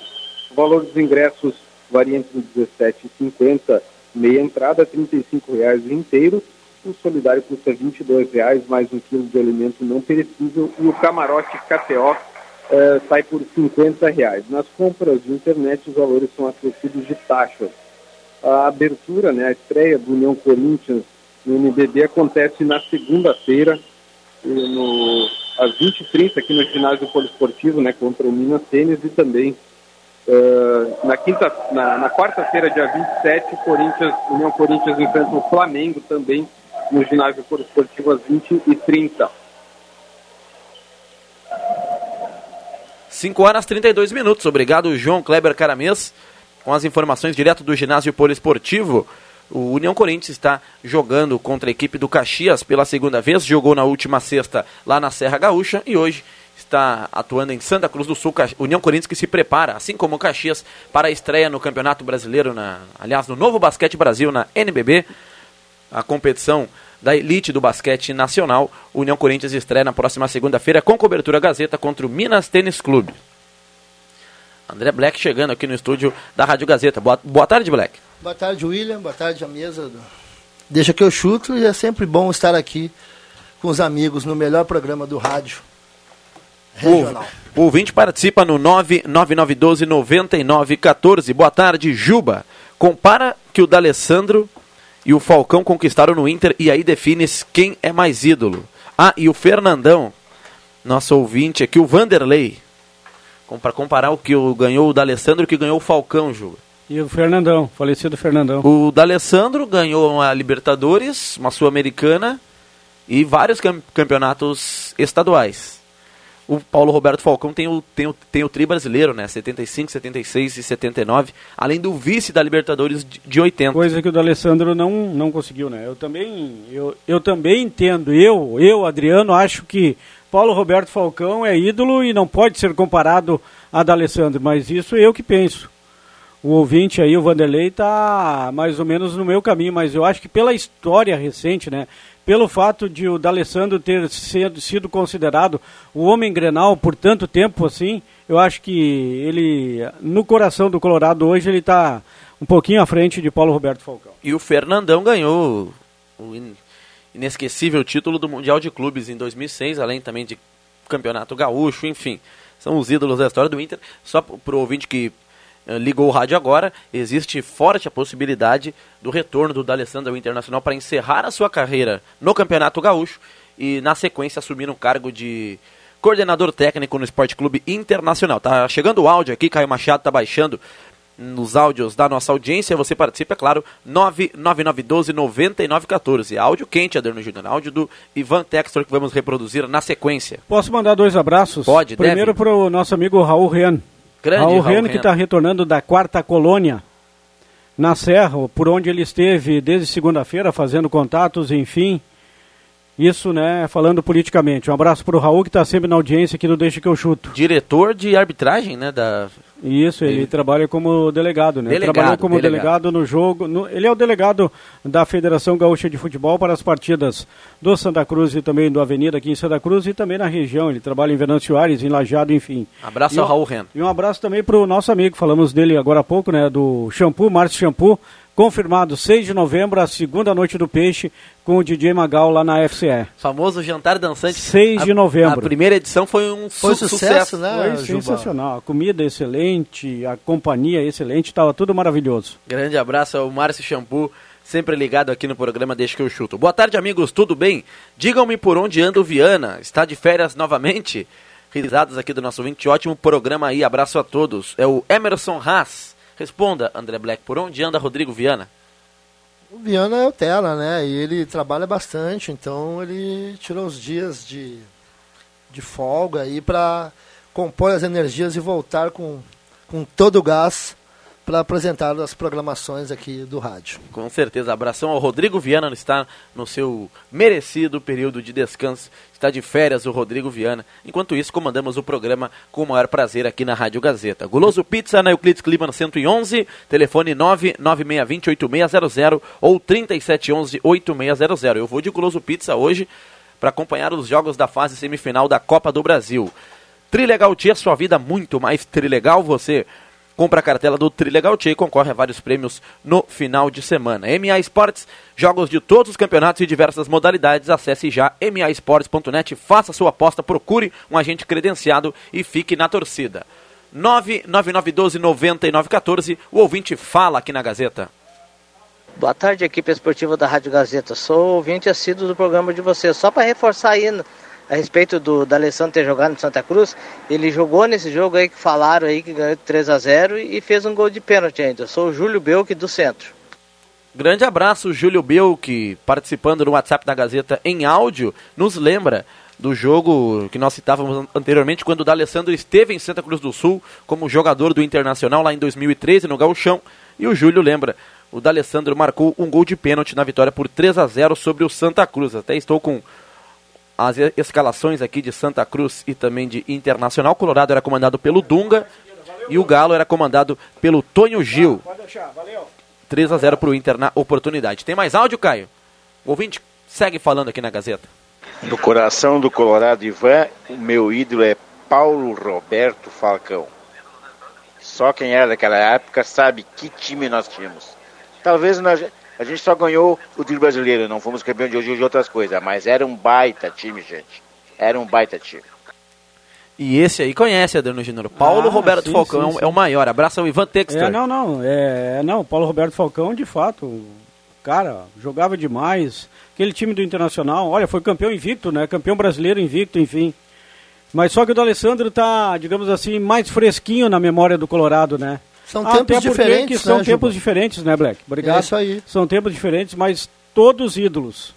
O valor dos ingressos varia entre 17,50 meia entrada, R$ 35,00 inteiro. O solidário custa R$ 22,00, mais um quilo de alimento não perecível. E o camarote KTO eh, sai por R$ 50,00. Nas compras de internet, os valores são acrescidos de taxas. A abertura, né, a estreia do União Corinthians no NBB acontece na segunda-feira, no, às 20h30, aqui no ginásio poliesportivo, né, contra o Minas Tênis e também uh, na quinta, na, na quarta-feira, dia 27, Corinthians, União Corinthians enfrenta o Flamengo também no ginásio poliesportivo às 20h30. 5 horas 32 minutos. Obrigado, João Kleber Caramês com as informações direto do ginásio poliesportivo. O União Corinthians está jogando contra a equipe do Caxias pela segunda vez, jogou na última sexta lá na Serra Gaúcha e hoje está atuando em Santa Cruz do Sul. União Corinthians que se prepara, assim como o Caxias, para a estreia no Campeonato Brasileiro, na, aliás, no Novo Basquete Brasil, na NBB, a competição da elite do basquete nacional. O União Corinthians estreia na próxima segunda-feira com cobertura Gazeta contra o Minas Tênis Clube. André Black chegando aqui no estúdio da Rádio Gazeta. Boa, boa tarde, Black. Boa tarde, William. Boa tarde, a mesa. Do... Deixa que eu chuto e é sempre bom estar aqui com os amigos no melhor programa do rádio regional. O, o ouvinte participa no 99912-9914. Boa tarde, Juba. Compara que o D'Alessandro e o Falcão conquistaram no Inter e aí defines quem é mais ídolo. Ah, e o Fernandão, nosso ouvinte aqui, o Vanderlei para comparar o que ganhou o D'Alessandro e o que ganhou o Falcão, Juba. E o Fernandão, falecido Fernandão. O D'Alessandro ganhou uma Libertadores, uma Sul-Americana e vários campeonatos estaduais. O Paulo Roberto Falcão tem o, tem, o, tem o tri brasileiro, né? 75, 76 e 79, além do vice da Libertadores de, de 80. Coisa que o D'Alessandro não, não conseguiu, né? Eu também, eu, eu também entendo, eu, eu, Adriano, acho que Paulo Roberto Falcão é ídolo e não pode ser comparado a D'Alessandro, mas isso eu que penso. O ouvinte aí, o Vanderlei, está mais ou menos no meu caminho, mas eu acho que pela história recente, né? Pelo fato de o D'Alessandro ter sido, sido considerado o homem grenal por tanto tempo assim, eu acho que ele, no coração do Colorado hoje, ele está um pouquinho à frente de Paulo Roberto Falcão. E o Fernandão ganhou o inesquecível título do Mundial de Clubes em 2006, além também de Campeonato Gaúcho, enfim. São os ídolos da história do Inter. Só para o ouvinte que ligou o rádio agora, existe forte a possibilidade do retorno do D'Alessandro ao Internacional para encerrar a sua carreira no Campeonato Gaúcho e, na sequência, assumir um cargo de coordenador técnico no Esporte Clube Internacional. Tá chegando o áudio aqui, Caio Machado tá baixando nos áudios da nossa audiência. Você participa, é claro, 99912-9914. Áudio quente, Adorno Júnior. Áudio do Ivan Textor que vamos reproduzir na sequência. Posso mandar dois abraços? Pode, Primeiro para o nosso amigo Raul Ren. Grande Raul, Raul Ren, que está retornando da quarta colônia na Serra, por onde ele esteve desde segunda-feira fazendo contatos, enfim. Isso, né, falando politicamente. Um abraço para o Raul, que está sempre na audiência aqui do Deixa que eu chuto. Diretor de arbitragem, né, da isso, ele, ele, trabalha como delegado, né? Delegado, Trabalhou como delegado. delegado, no jogo. No, ele é o delegado da Federação Gaúcha de Futebol para as partidas do Santa Cruz e também do Avenida aqui em Santa Cruz e também na região. Ele trabalha em Venâncio Aires, em Lajado, enfim. Abraço e ao Raul Ren. E um abraço também para o nosso amigo, falamos dele agora há pouco, né? Do Shampoo, Márcio Shampoo, confirmado 6 de novembro, a segunda noite do Peixe, com o DJ Magal lá na FCE. Famoso jantar dançante. 6 de novembro. A primeira edição foi um Foi su- sucesso, né, Foi Juba? sensacional. A comida excelente, a companhia excelente, estava tudo maravilhoso. Grande abraço ao Márcio Shampoo, sempre ligado aqui no programa Deixa que eu chuto. Boa tarde, amigos, tudo bem? Digam-me por onde anda o Viana. Está de férias novamente? Risadas aqui do nosso ouvinte. Ótimo programa aí, abraço a todos. É o Emerson Haas. Responda, André Black, por onde anda Rodrigo Viana? O Viana é o Tela, né? E ele trabalha bastante, então ele tirou uns dias de, de folga aí para compor as energias e voltar com, com todo o gás para apresentar as programações aqui do rádio. Com certeza, abração ao Rodrigo Viana, está no seu merecido período de descanso, está de férias o Rodrigo Viana. Enquanto isso, comandamos o programa com o maior prazer aqui na Rádio Gazeta. Guloso Pizza na Euclides Clima 111, telefone 996208600 ou 37118600. Eu vou de Guloso Pizza hoje para acompanhar os jogos da fase semifinal da Copa do Brasil. Trilegal Tia, sua vida muito mais trilegal, você compra a cartela do Trilegal Tia e concorre a vários prêmios no final de semana. MA Esportes, jogos de todos os campeonatos e diversas modalidades, acesse já maesportes.net, faça sua aposta, procure um agente credenciado e fique na torcida. 99912-9914, o ouvinte fala aqui na Gazeta. Boa tarde, equipe esportiva da Rádio Gazeta. Sou ouvinte assíduo do programa de vocês. Só para reforçar aí a respeito do da Alessandro ter jogado no Santa Cruz, ele jogou nesse jogo aí que falaram aí que ganhou de 3 a 0 e fez um gol de pênalti ainda. Eu sou o Júlio Belk do Centro. Grande abraço, Júlio Belk, participando no WhatsApp da Gazeta em áudio, nos lembra do jogo que nós citávamos anteriormente, quando o D'Alessandro esteve em Santa Cruz do Sul como jogador do Internacional lá em 2013 no Gauchão. E o Júlio lembra, o D'Alessandro marcou um gol de pênalti na vitória por 3 a 0 sobre o Santa Cruz. Até estou com as escalações aqui de Santa Cruz e também de Internacional. Colorado era comandado pelo Dunga e o Galo era comandado pelo Tonho Gil. 3 a 0 para o Inter na oportunidade. Tem mais áudio, Caio? O ouvinte segue falando aqui na Gazeta. No coração do Colorado Ivan, o meu ídolo é Paulo Roberto Falcão. Só quem era daquela época sabe que time nós tínhamos. Talvez nós- a gente só ganhou o título brasileiro, não fomos campeão de hoje de outras coisas, mas era um baita time, gente. Era um baita time. E esse aí conhece, Adriano Júnior. Paulo Ah, Roberto sim, Falcão sim, é o- sim. é o maior. Abraço ao Ivan Textor. É, não, não, é, não, Paulo Roberto Falcão, de fato, cara, jogava demais. Aquele time do Internacional, olha, foi campeão invicto, né? Campeão brasileiro invicto, enfim. Mas só que o do Alessandro tá, digamos assim, mais fresquinho na memória do Colorado, né? São Até tempos porque diferentes, que são né, tempos Juba? diferentes, né, Black? Obrigado. É isso aí. São tempos diferentes, mas todos ídolos.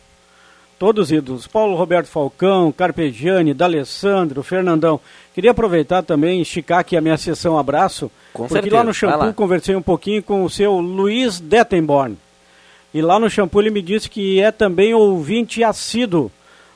Todos ídolos. Paulo Roberto Falcão, Carpegiani, D'Alessandro, Fernandão. Queria aproveitar também esticar aqui a minha sessão abraço. Com porque certeza, lá no Shampoo conversei um pouquinho com o seu Luiz Dettenborn. E lá no Shampoo ele me disse que é também ouvinte assíduo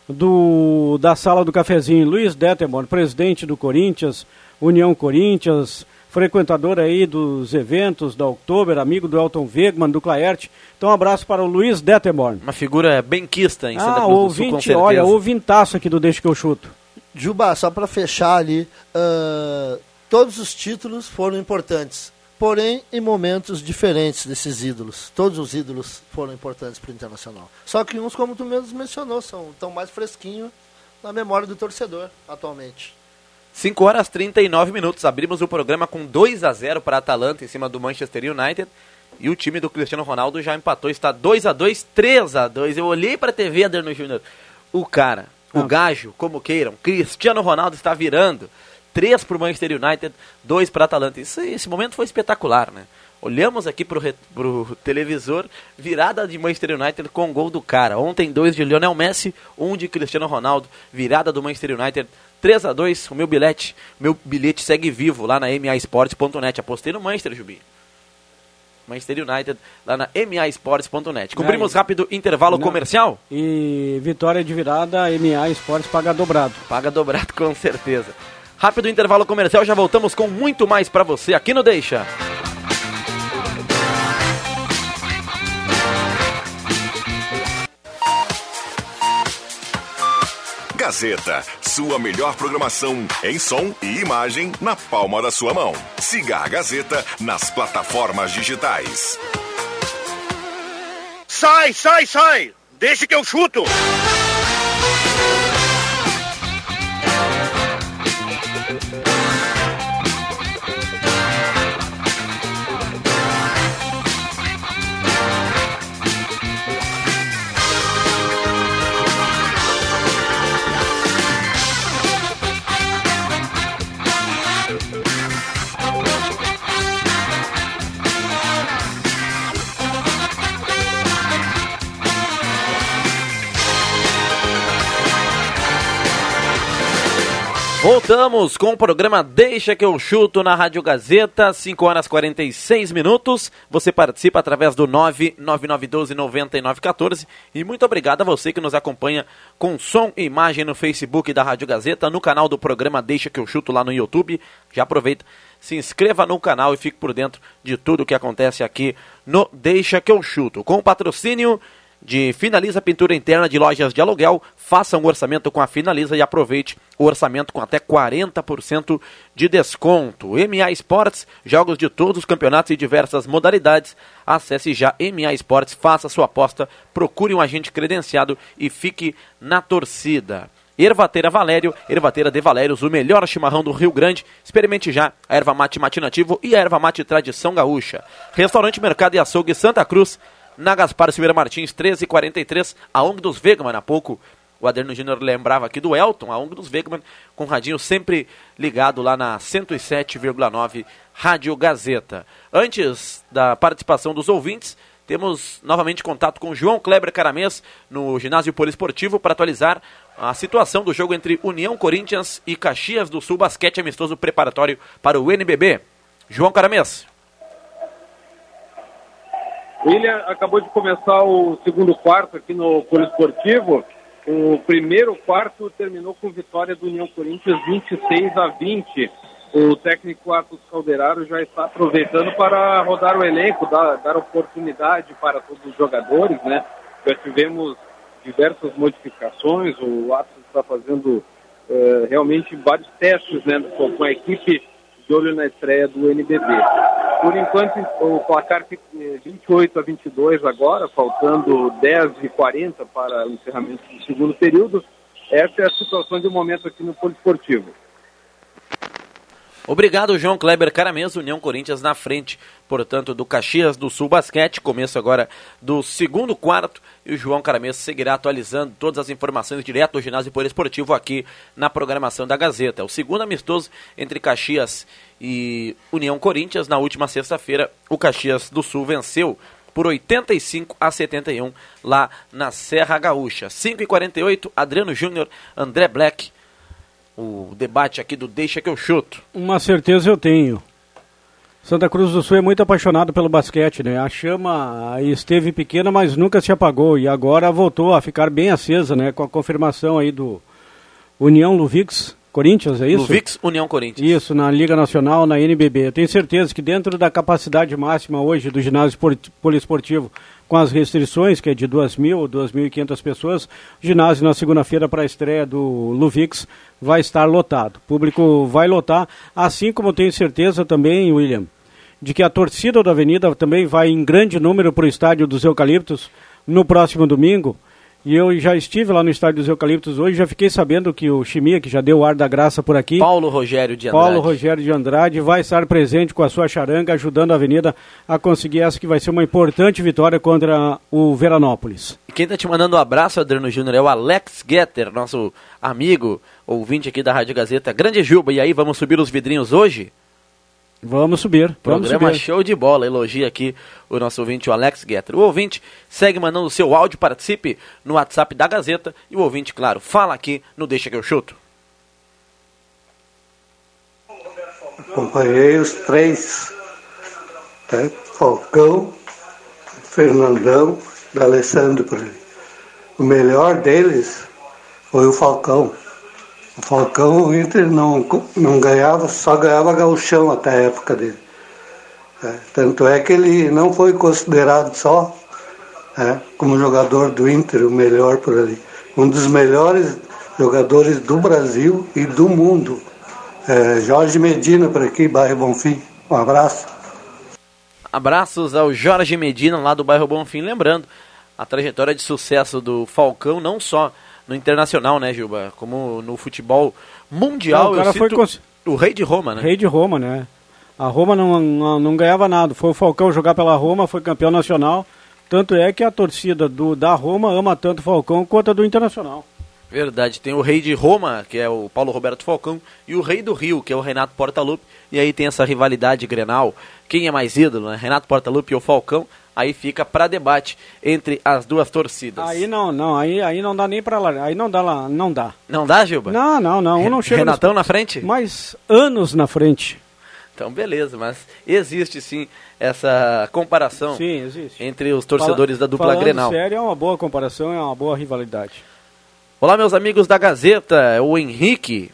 do, da sala do cafezinho. Luiz Dettenborn, presidente do Corinthians, União Corinthians, frequentador aí dos eventos da Oktober, amigo do Elton Wegman, do Claerte. Então um abraço para o Luiz Dettenborn. Uma figura benquista em Santa Ah, Cruz do Sul, com ouvinte, certeza. olha, ouvintaço aqui do Deixa que eu chuto. Juba, só para fechar ali, ah, todos os títulos foram importantes, porém em momentos diferentes desses ídolos. Todos os ídolos foram importantes para o Internacional. Só que uns, como tu mesmo mencionou, são tão mais fresquinhos na memória do torcedor atualmente. 5 horas 39 minutos. Abrimos o programa com 2 a 0 para a Atalanta em cima do Manchester United. E o time do Cristiano Ronaldo já empatou, está 2 a 2 3 a 2 Eu olhei para a TV, Adriano Júnior. O cara, o gajo, como queiram, Cristiano Ronaldo está virando. 3 para o Manchester United, 2 para a Atalanta. Isso, esse momento foi espetacular, né? Olhamos aqui para o televisor, virada de Manchester United com gol do cara. Ontem, dois de Lionel Messi, um de Cristiano Ronaldo. Virada do Manchester United, 3 a 2 O meu bilhete, meu bilhete segue vivo lá na maesportes.net. Apostei no Manchester, Jubi. Manchester United, lá na maesportes.net. Cumprimos Não, rápido intervalo não. comercial? E vitória de virada, MA Esportes paga dobrado. Paga dobrado com certeza. Rápido intervalo comercial, já voltamos com muito mais para você aqui no Deixa. Gazeta, sua melhor programação em som e imagem na palma da sua mão. Siga a Gazeta nas plataformas digitais. Sai, sai, sai! Deixa que eu chuto! Voltamos com o programa Deixa que eu chuto na Rádio Gazeta, 5 horas 46 minutos. Você participa através do 999129914 e muito obrigado a você que nos acompanha com som e imagem no Facebook da Rádio Gazeta, no canal do programa Deixa que eu chuto lá no YouTube. Já aproveita, se inscreva no canal e fique por dentro de tudo que acontece aqui no Deixa que eu chuto. Com o patrocínio de Finaliza Pintura Interna de Lojas de Aluguel. Faça um orçamento com a Finaliza e aproveite o orçamento com até 40% de desconto. MA Esportes, jogos de todos os campeonatos e diversas modalidades. Acesse já MA Esportes, faça sua aposta, procure um agente credenciado e fique na torcida. Ervateira Valério, Ervateira de Valérios, o melhor chimarrão do Rio Grande. Experimente já a erva mate matinativo e a erva mate tradição gaúcha. Restaurante Mercado e Açougue Santa Cruz, na Gaspar Silveira Martins, 13h43, a ONG dos Vegman, há pouco o Aderno Júnior lembrava aqui do Elton, a ONG dos Vegman, com o radinho sempre ligado lá na 107,9 Rádio Gazeta. Antes da participação dos ouvintes, temos novamente contato com João Kleber Caramês no ginásio poliesportivo para atualizar a situação do jogo entre União Corinthians e Caxias do Sul Basquete Amistoso preparatório para o NBB. João Caramês. William acabou de começar o segundo quarto aqui no Poliesportivo. O primeiro quarto terminou com vitória do União Corinthians 26 a 20. O técnico Atos Calderaro já está aproveitando para rodar o elenco, dar, dar oportunidade para todos os jogadores, né? Já tivemos diversas modificações, o Atos está fazendo uh, realmente vários testes né, com a equipe de olho na estreia do NBB. Por enquanto, o placar fica 28 a 22 agora, faltando 10 e 40 para o encerramento do segundo período. Essa é a situação de momento aqui no Poliesportivo. Obrigado, João Kleber Caramês, União Corinthians na frente, portanto, do Caxias do Sul Basquete. Começo agora do segundo quarto e o João Caramês seguirá atualizando todas as informações direto do ginásio poliesportivo aqui na programação da Gazeta. É o segundo amistoso entre Caxias e União Corinthians. Na última sexta-feira, o Caxias do Sul venceu por 85 a 71 lá na Serra Gaúcha. 5 e 48 Adriano Júnior, André Black o debate aqui do Deixa que eu chuto. Uma certeza eu tenho. Santa Cruz do Sul é muito apaixonado pelo basquete, né? A chama esteve pequena, mas nunca se apagou e agora voltou a ficar bem acesa, né? Com a confirmação aí do União Luvix Corinthians, é isso? Luvix União Corinthians. Isso, na Liga Nacional, na NBB. Eu tenho certeza que dentro da capacidade máxima hoje do ginásio poliesportivo com as restrições, que é de 2.000 ou 2.500 pessoas, o ginásio na segunda-feira para a estreia do Luvix vai estar lotado. O público vai lotar, assim como tenho certeza também, William, de que a torcida da Avenida também vai em grande número para o estádio dos Eucaliptos no próximo domingo. E eu já estive lá no estádio dos Eucaliptos hoje, já fiquei sabendo que o Chimia, que já deu o ar da graça por aqui. Paulo Rogério de Andrade. Paulo Rogério de Andrade vai estar presente com a sua charanga, ajudando a Avenida a conseguir essa que vai ser uma importante vitória contra o Veranópolis. E quem está te mandando um abraço, Adriano Júnior, é o Alex Getter, nosso amigo, ouvinte aqui da Rádio Gazeta. Grande Juba, e aí, vamos subir os vidrinhos hoje? Vamos subir. Vamos Programa subir. show de bola. Elogia aqui o nosso ouvinte, o Alex Getter. O ouvinte segue mandando o seu áudio, participe no WhatsApp da Gazeta. E o ouvinte, claro, fala aqui no Deixa que eu chuto. Acompanhei os três, né? Falcão, Fernandão, D'Alessandro. O melhor deles foi o Falcão. O Falcão, o Inter não, não ganhava, só ganhava gauchão até a época dele. É, tanto é que ele não foi considerado só é, como jogador do Inter, o melhor por ali. Um dos melhores jogadores do Brasil e do mundo. É, Jorge Medina por aqui, bairro Bonfim. Um abraço. Abraços ao Jorge Medina, lá do bairro Bonfim. Lembrando, a trajetória de sucesso do Falcão, não só no internacional, né, Gilba? Como no futebol mundial. Não, o cara foi cons- o rei de Roma, né? Rei de Roma, né? A Roma não, não, não ganhava nada. Foi o Falcão jogar pela Roma, foi campeão nacional. Tanto é que a torcida do, da Roma ama tanto o Falcão quanto a do Internacional. Verdade, tem o rei de Roma, que é o Paulo Roberto Falcão, e o rei do Rio, que é o Renato Portaluppi, e aí tem essa rivalidade Grenal, quem é mais ídolo, né? Renato Portaluppi ou Falcão, aí fica para debate entre as duas torcidas. Aí não, não, aí, aí não dá nem pra lá. Aí não dá lá, não dá. Não dá, Gilba? Não, não, não. Um não chega Renatão nos- na frente? Mas anos na frente. Então, beleza, mas existe sim essa comparação Sim, existe. entre os torcedores Fala- da dupla falando Grenal. sério, é uma boa comparação, é uma boa rivalidade. Olá, meus amigos da Gazeta, é o Henrique.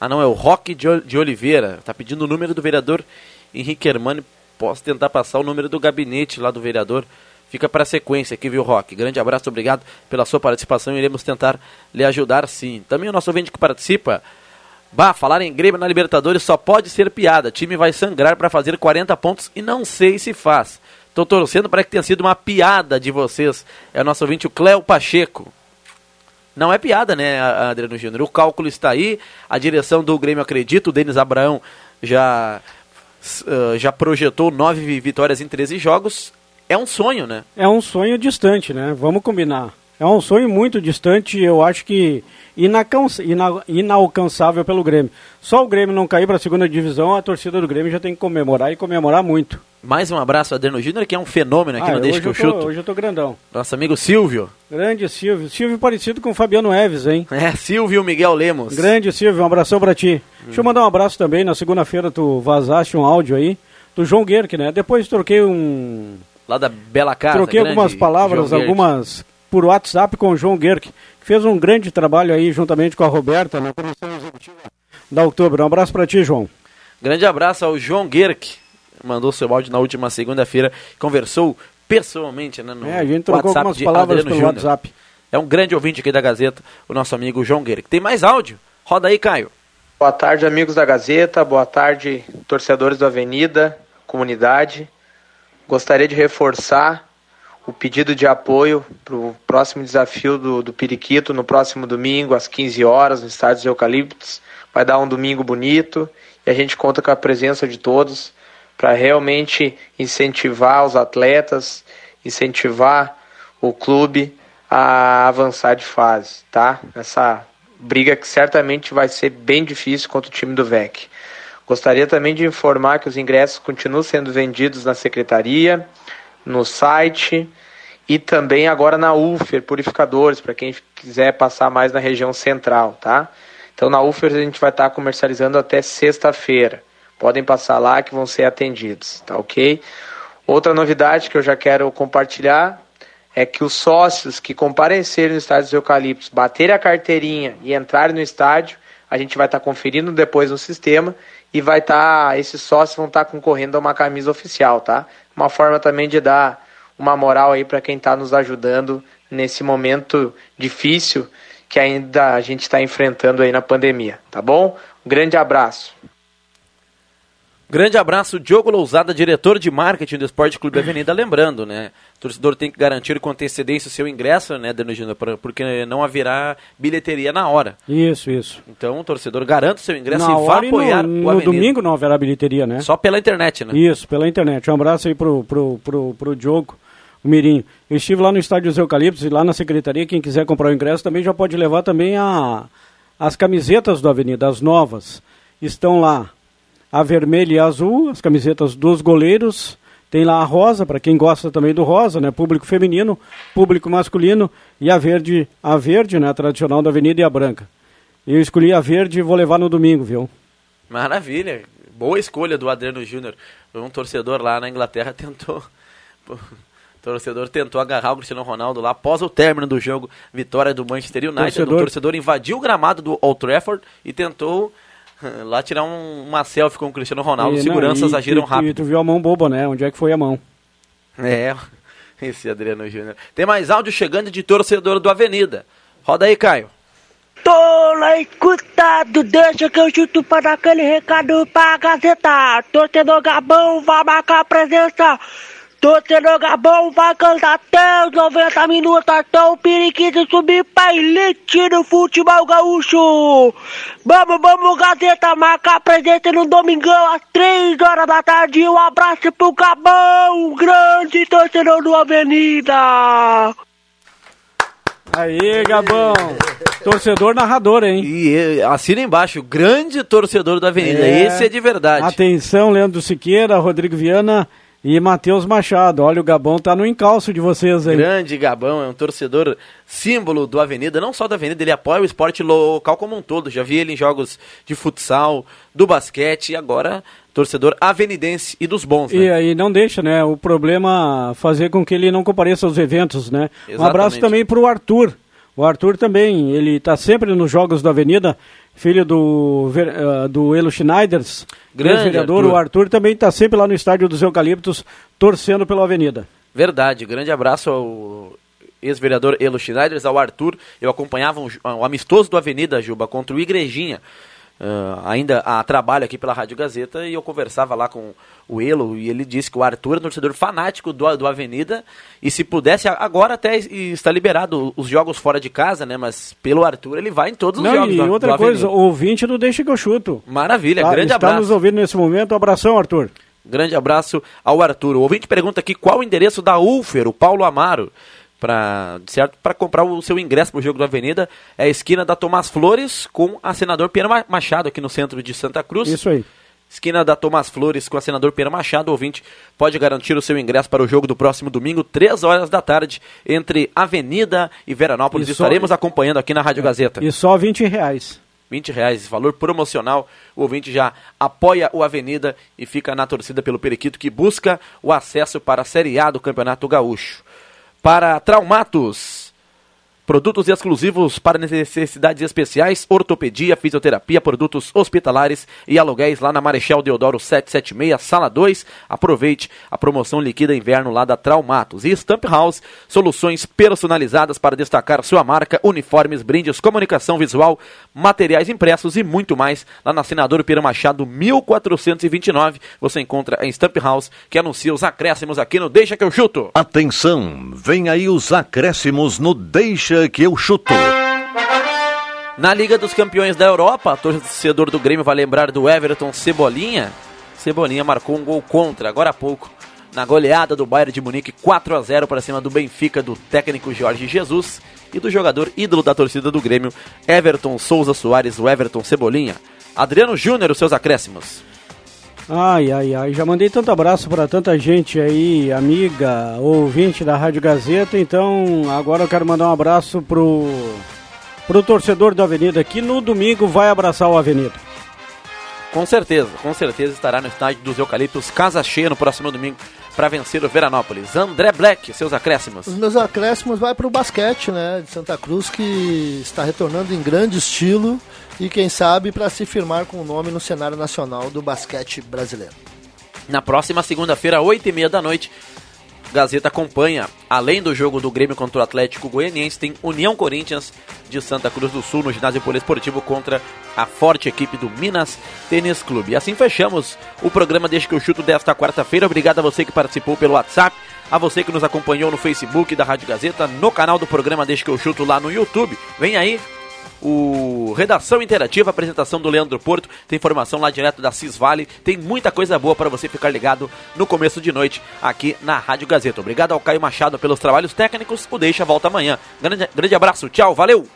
Ah, não, é o Roque de Ol- de Oliveira. Tá pedindo o número do vereador Henrique Hermani. Posso tentar passar o número do gabinete lá do vereador. Fica para sequência aqui, viu, Roque? Grande abraço, obrigado pela sua participação. Iremos tentar lhe ajudar sim. Também o nosso ouvinte que participa. Bah, falar em Grêmio na Libertadores só pode ser piada. time vai sangrar para fazer 40 pontos e não sei se faz. Tô torcendo para que tenha sido uma piada de vocês. É o nosso ouvinte, o Cléo Pacheco. Não é piada, né, a- Adriano Júnior? O cálculo está aí, a direção do Grêmio acredita, o Denis Abraão já, ah, já projetou nove vi- vitórias em 13 jogos. É um sonho, né? É um sonho distante, né? Vamos combinar. É um sonho muito distante, eu acho que inalcançável pelo Grêmio. Só o Grêmio não cair para a segunda divisão, a torcida do Grêmio já tem que comemorar e comemorar muito. Mais um abraço, Adriano Júnior, que é um fenômeno aqui Ah, no Deixa que eu, eu tô- chuto. Hoje eu tô grandão. Nosso amigo Silvio. Grande Silvio. Silvio parecido com o Fabiano Eves, hein? É, Silvio Miguel Lemos. Grande Silvio, um abração pra ti. Hum. Deixa eu mandar um abraço também. Na segunda-feira tu vazaste um áudio aí do João Guerque, né? Depois troquei um. Lá da Bela Casa. troquei algumas palavras, algumas por WhatsApp com o João Guerque, que fez um grande trabalho aí juntamente com a Roberta na comissão executiva da Outubro. Um abraço pra ti, João. Grande abraço ao João Guerque. Mandou seu áudio na última segunda-feira. Conversou pessoalmente né, no É, a gente trocou WhatsApp algumas de palavras Adriano pelo Júnior. WhatsApp. É um grande ouvinte aqui da Gazeta, o nosso amigo João Guerque. Tem mais áudio? Roda aí, Caio. Boa tarde, amigos da Gazeta. Boa tarde, torcedores da Avenida, comunidade. Gostaria de reforçar o pedido de apoio para o próximo desafio do, do Periquito no próximo domingo, às 15 horas, no Estádio dos Eucaliptos. Vai dar um domingo bonito e a gente conta com a presença de todos para realmente incentivar os atletas, incentivar o clube a avançar de fase, tá? Essa briga que certamente vai ser bem difícil contra o time do VEC. Gostaria também de informar que os ingressos continuam sendo vendidos na secretaria, no site e também agora na UFER Purificadores, para quem quiser passar mais na região central, tá? Então na UFER a gente vai estar comercializando até sexta-feira. Podem passar lá que vão ser atendidos, tá ok? Outra novidade que eu já quero compartilhar é que os sócios que comparecerem no estádio dos Eucaliptos, baterem a carteirinha e entrarem no estádio, a gente vai estar conferindo depois no sistema e vai estar, esses sócios vão estar concorrendo a uma camisa oficial, tá? Uma forma também de dar uma moral aí para quem está nos ajudando nesse momento difícil que ainda a gente está enfrentando aí na pandemia, tá bom? Um grande abraço. Grande abraço, Diogo Lousada, diretor de marketing do Esporte Clube Avenida. Lembrando, né? O torcedor tem que garantir com antecedência o seu ingresso, né, pra- porque não haverá bilheteria na hora. Isso, isso. Então o torcedor garanta o seu ingresso Na e vá hora e no, apoiar o no domingo não haverá bilheteria, né? Só pela internet, né? Isso, pela internet. Um abraço aí pro, pro, pro, pro Diogo, o Mirinho. Eu estive lá no Estádio dos Eucaliptos e lá na secretaria, quem quiser comprar o ingresso também já pode levar também a, as camisetas do Avenida, as novas. Estão lá a vermelha e a azul, as camisetas dos goleiros. Tem lá a rosa, para quem gosta também do rosa, né? Público feminino, público masculino e a verde, a verde, né? A tradicional da Avenida e a branca. Eu escolhi a verde e vou levar no domingo, viu? Maravilha. Boa escolha do Adriano Júnior. Um torcedor lá na Inglaterra tentou. O torcedor tentou agarrar o Cristiano Ronaldo lá após o término do jogo. Vitória do Manchester United. Torcedor- O torcedor invadiu o gramado do Old Trafford e tentou lá tirar um- uma selfie com o Cristiano Ronaldo. E, Seguranças não, e- agiram e- rápido. E tu viu a mão boba, né? Onde é que foi a mão? É, esse Adriano Júnior. Tem mais áudio chegando de torcedor do Avenida. Roda aí, Caio. Tô lá escutado, deixa que eu chuto pra dar aquele recado pra Gazeta. Torcedor Gabão vai marcar presença Torcedor Gabão vai cantar até os 90 minutos até o periquito subir pra elite do futebol gaúcho. Vamos, vamos, Gazeta, marcar presente no domingão às 3 horas da tarde. Um abraço pro Gabão, grande torcedor do Avenida. Aí, Gabão. Torcedor narrador, hein? E assina embaixo, grande torcedor da Avenida. É. Esse é de verdade. Atenção, Leandro Siqueira, Rodrigo Viana e Matheus Machado. Olha, o Gabão tá no encalço de vocês aí. Grande Gabão, é um torcedor símbolo do Avenida, não só da Avenida, ele apoia o esporte local como um todo. Já vi ele em jogos de futsal, do basquete e agora torcedor avenidense e dos bons, né? E aí não deixa, né? O problema fazer com que ele não compareça aos eventos, né? Um Exatamente. abraço também pro Arthur. O Arthur também, ele tá sempre nos jogos da Avenida, filho do, eh, do Elo Schneiders, Grande vereador. Arthur. O Arthur também tá sempre lá no estádio dos Eucaliptos, torcendo pela Avenida. Verdade, grande abraço ao ex-vereador Elo Schneiders, ao Arthur. Eu acompanhava um, um amistoso do Avenida, Juba, contra o Igrejinha. Ah, ainda a trabalho aqui pela Rádio Gazeta e eu conversava lá com o Elo e ele disse que o Arthur é um torcedor fanático do, do Avenida e se pudesse, agora até es- está liberado os jogos fora de casa, né? Mas pelo Arthur ele vai em todos os Não, jogos e do, outra do coisa, Avenida. ouvinte do Deixa que eu chuto. Maravilha, Tá, grande está abraço. nos ouvindo nesse momento. Um abração, Arthur. Grande abraço ao Arthur. O ouvinte pergunta aqui qual o endereço da Ulfer, o Paulo Amaro, para certo para comprar o seu ingresso para o jogo da Avenida. É a esquina da Tomás Flores com a senador Ma- Machado aqui no centro de Santa Cruz. Isso aí. Esquina da Tomás Flores com a senador Pedro Machado. O ouvinte pode garantir o seu ingresso para o jogo do próximo domingo, 3 horas da tarde, entre Avenida e Veranópolis. E só- Estaremos acompanhando aqui na Rádio Gazeta. E só 20 reais. 20 reais, valor promocional. O ouvinte já apoia o Avenida e fica na torcida pelo Periquito, que busca o acesso para a Série A do Campeonato Gaúcho. Para Traumatos, produtos exclusivos para necessidades especiais, ortopedia, fisioterapia, produtos hospitalares e aluguéis lá na Marechal Deodoro 776, sala 2. Aproveite a promoção liquida inverno lá da Traumatos. E Stamp House, soluções personalizadas para destacar sua marca, uniformes, brindes, comunicação visual, materiais impressos e muito mais. Lá na Senador Pira Machado 1429, você encontra a Stamp House, que anuncia os acréscimos aqui no Deixa que eu chuto. Atenção, vem aí os acréscimos no Deixa que eu chuto. Na Liga dos Campeões da Europa, torcedor do Grêmio vai lembrar do Everton Cebolinha. Cebolinha marcou um gol contra, agora há pouco, na goleada do Bayern de Munique 4 a 0 para cima do Benfica do técnico Jorge Jesus e do jogador ídolo da torcida do Grêmio, Everton Souza Soares, o Everton Cebolinha. Adriano Júnior, os seus acréscimos. Ai, ai, ai, já mandei tanto abraço para tanta gente aí, amiga, ouvinte da Rádio Gazeta, então agora eu quero mandar um abraço pro, pro torcedor da Avenida, que no domingo vai abraçar o Avenida. Com certeza, com certeza estará no estádio dos Eucaliptos, casa cheia no próximo domingo para vencer o Veranópolis. André Black, seus acréscimos. Os meus acréscimos vai para o basquete, né, de Santa Cruz, que está retornando em grande estilo e quem sabe para se firmar com o nome no cenário nacional do basquete brasileiro. Na próxima segunda-feira, 8 e meia da noite, Gazeta acompanha, além do jogo do Grêmio contra o Atlético Goianiense, tem União Corinthians de Santa Cruz do Sul no ginásio poliesportivo contra a forte equipe do Minas Tênis Clube. E assim fechamos o programa Deixa que eu chuto desta quarta-feira. Obrigado a você que participou pelo WhatsApp, a você que nos acompanhou no Facebook da Rádio Gazeta, no canal do programa Deixa que eu chuto lá no YouTube. Vem aí o Redação Interativa, apresentação do Leandro Porto, tem informação lá direto da Cisvale, tem muita coisa boa para você ficar ligado no começo de noite aqui na Rádio Gazeta. Obrigado ao Caio Machado pelos trabalhos técnicos, o Deixa volta amanhã. Grande, grande abraço, tchau, valeu!